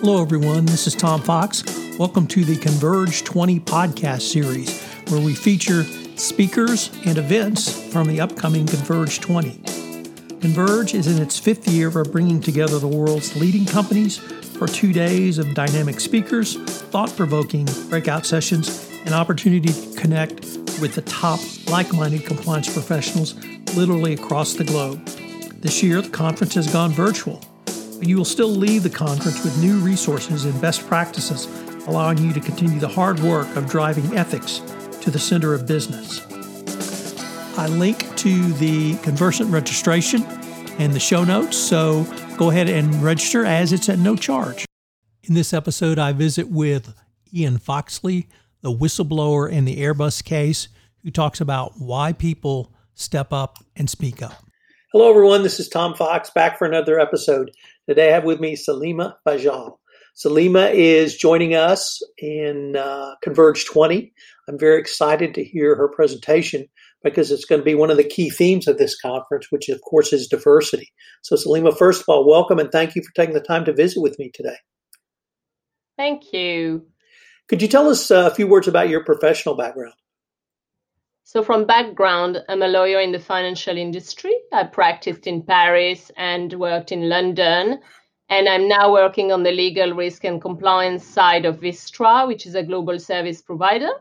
Hello, everyone. This is Tom Fox. Welcome to the Converge 20 podcast series, where we feature speakers and events from the upcoming Converge 20. Converge is in its fifth year of bringing together the world's leading companies for two days of dynamic speakers, thought provoking breakout sessions, and opportunity to connect with the top like minded compliance professionals literally across the globe. This year, the conference has gone virtual but you will still leave the conference with new resources and best practices, allowing you to continue the hard work of driving ethics to the center of business. I link to the conversant registration and the show notes, so go ahead and register as it's at no charge. In this episode, I visit with Ian Foxley, the whistleblower in the Airbus case, who talks about why people step up and speak up. Hello, everyone. This is Tom Fox back for another episode. Today I have with me Salima Bajal. Salima is joining us in uh, Converge 20. I'm very excited to hear her presentation because it's going to be one of the key themes of this conference, which of course is diversity. So, Salima, first of all, welcome and thank you for taking the time to visit with me today. Thank you. Could you tell us uh, a few words about your professional background? So, from background, I'm a lawyer in the financial industry. I practiced in Paris and worked in London. And I'm now working on the legal risk and compliance side of Vistra, which is a global service provider.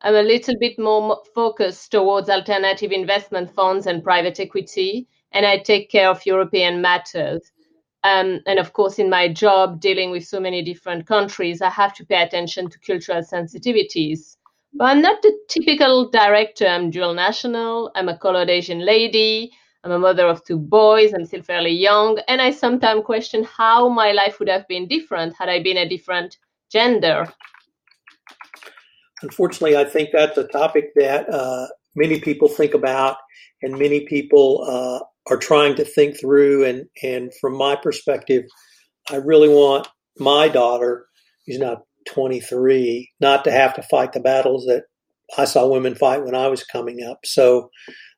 I'm a little bit more focused towards alternative investment funds and private equity, and I take care of European matters. Um, and of course, in my job dealing with so many different countries, I have to pay attention to cultural sensitivities. But I'm not the typical director. I'm dual national. I'm a colored Asian lady. I'm a mother of two boys. I'm still fairly young. And I sometimes question how my life would have been different had I been a different gender. Unfortunately, I think that's a topic that uh, many people think about and many people uh, are trying to think through. And, and from my perspective, I really want my daughter, who's not 23 not to have to fight the battles that I saw women fight when I was coming up. So,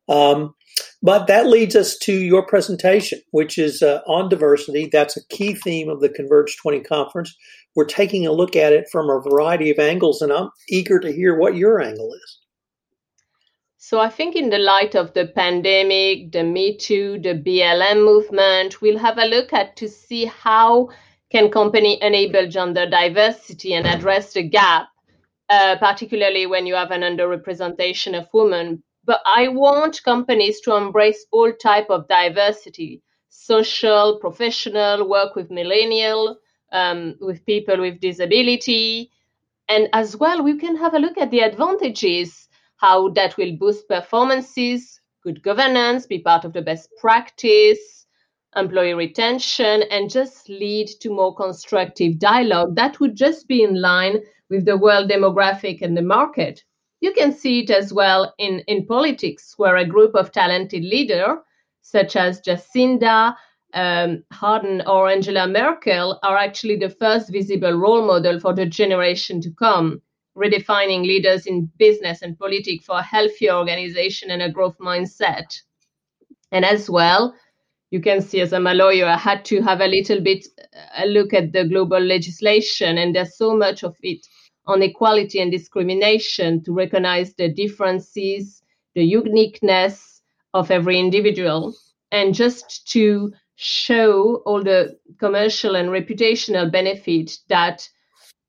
um, but that leads us to your presentation, which is uh, on diversity. That's a key theme of the Converge 20 conference. We're taking a look at it from a variety of angles, and I'm eager to hear what your angle is. So, I think in the light of the pandemic, the Me Too, the BLM movement, we'll have a look at to see how can company enable gender diversity and address the gap, uh, particularly when you have an underrepresentation of women? But I want companies to embrace all type of diversity, social, professional, work with millennial, um, with people with disability. And as well, we can have a look at the advantages, how that will boost performances, good governance, be part of the best practice, employee retention and just lead to more constructive dialogue that would just be in line with the world demographic and the market. You can see it as well in, in politics, where a group of talented leaders, such as Jacinda um, Ardern or Angela Merkel, are actually the first visible role model for the generation to come, redefining leaders in business and politics for a healthier organization and a growth mindset. And as well, you can see as I'm a lawyer, I had to have a little bit a look at the global legislation, and there's so much of it on equality and discrimination to recognize the differences, the uniqueness of every individual, and just to show all the commercial and reputational benefit that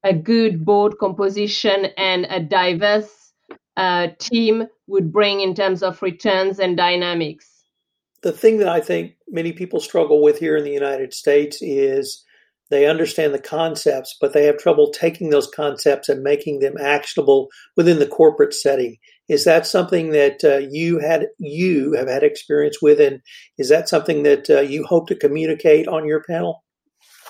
a good board composition and a diverse uh, team would bring in terms of returns and dynamics the thing that I think many people struggle with here in the United States is they understand the concepts, but they have trouble taking those concepts and making them actionable within the corporate setting. Is that something that uh, you had you have had experience with, and is that something that uh, you hope to communicate on your panel?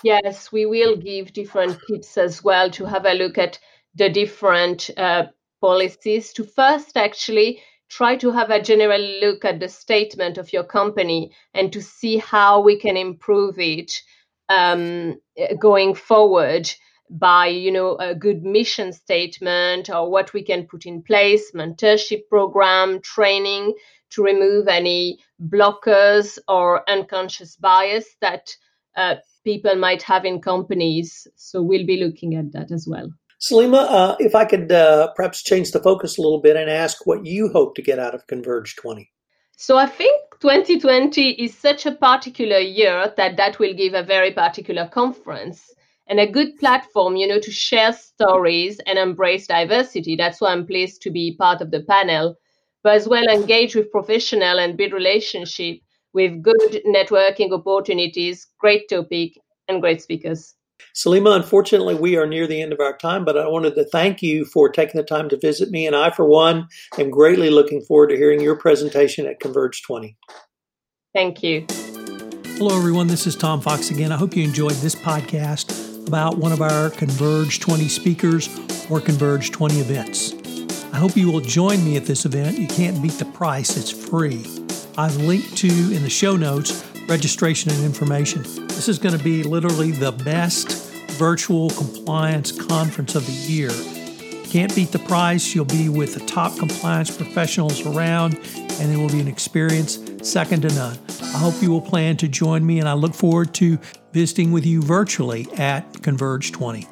Yes, we will give different tips as well to have a look at the different uh, policies to first actually try to have a general look at the statement of your company and to see how we can improve it um, going forward by you know a good mission statement or what we can put in place mentorship program training to remove any blockers or unconscious bias that uh, people might have in companies. So we'll be looking at that as well. Salima, uh, if I could uh, perhaps change the focus a little bit and ask what you hope to get out of Converge 20. So I think 2020 is such a particular year that that will give a very particular conference and a good platform, you know, to share stories and embrace diversity. That's why I'm pleased to be part of the panel, but as well engage with professional and build relationship with good networking opportunities, great topic, and great speakers. Salima, unfortunately, we are near the end of our time, but I wanted to thank you for taking the time to visit me. And I, for one, am greatly looking forward to hearing your presentation at Converge 20. Thank you. Hello, everyone. This is Tom Fox again. I hope you enjoyed this podcast about one of our Converge 20 speakers or Converge 20 events. I hope you will join me at this event. You can't beat the price, it's free. I've linked to in the show notes registration and information. This is going to be literally the best virtual compliance conference of the year. Can't beat the price. You'll be with the top compliance professionals around, and it will be an experience second to none. I hope you will plan to join me, and I look forward to visiting with you virtually at Converge 20.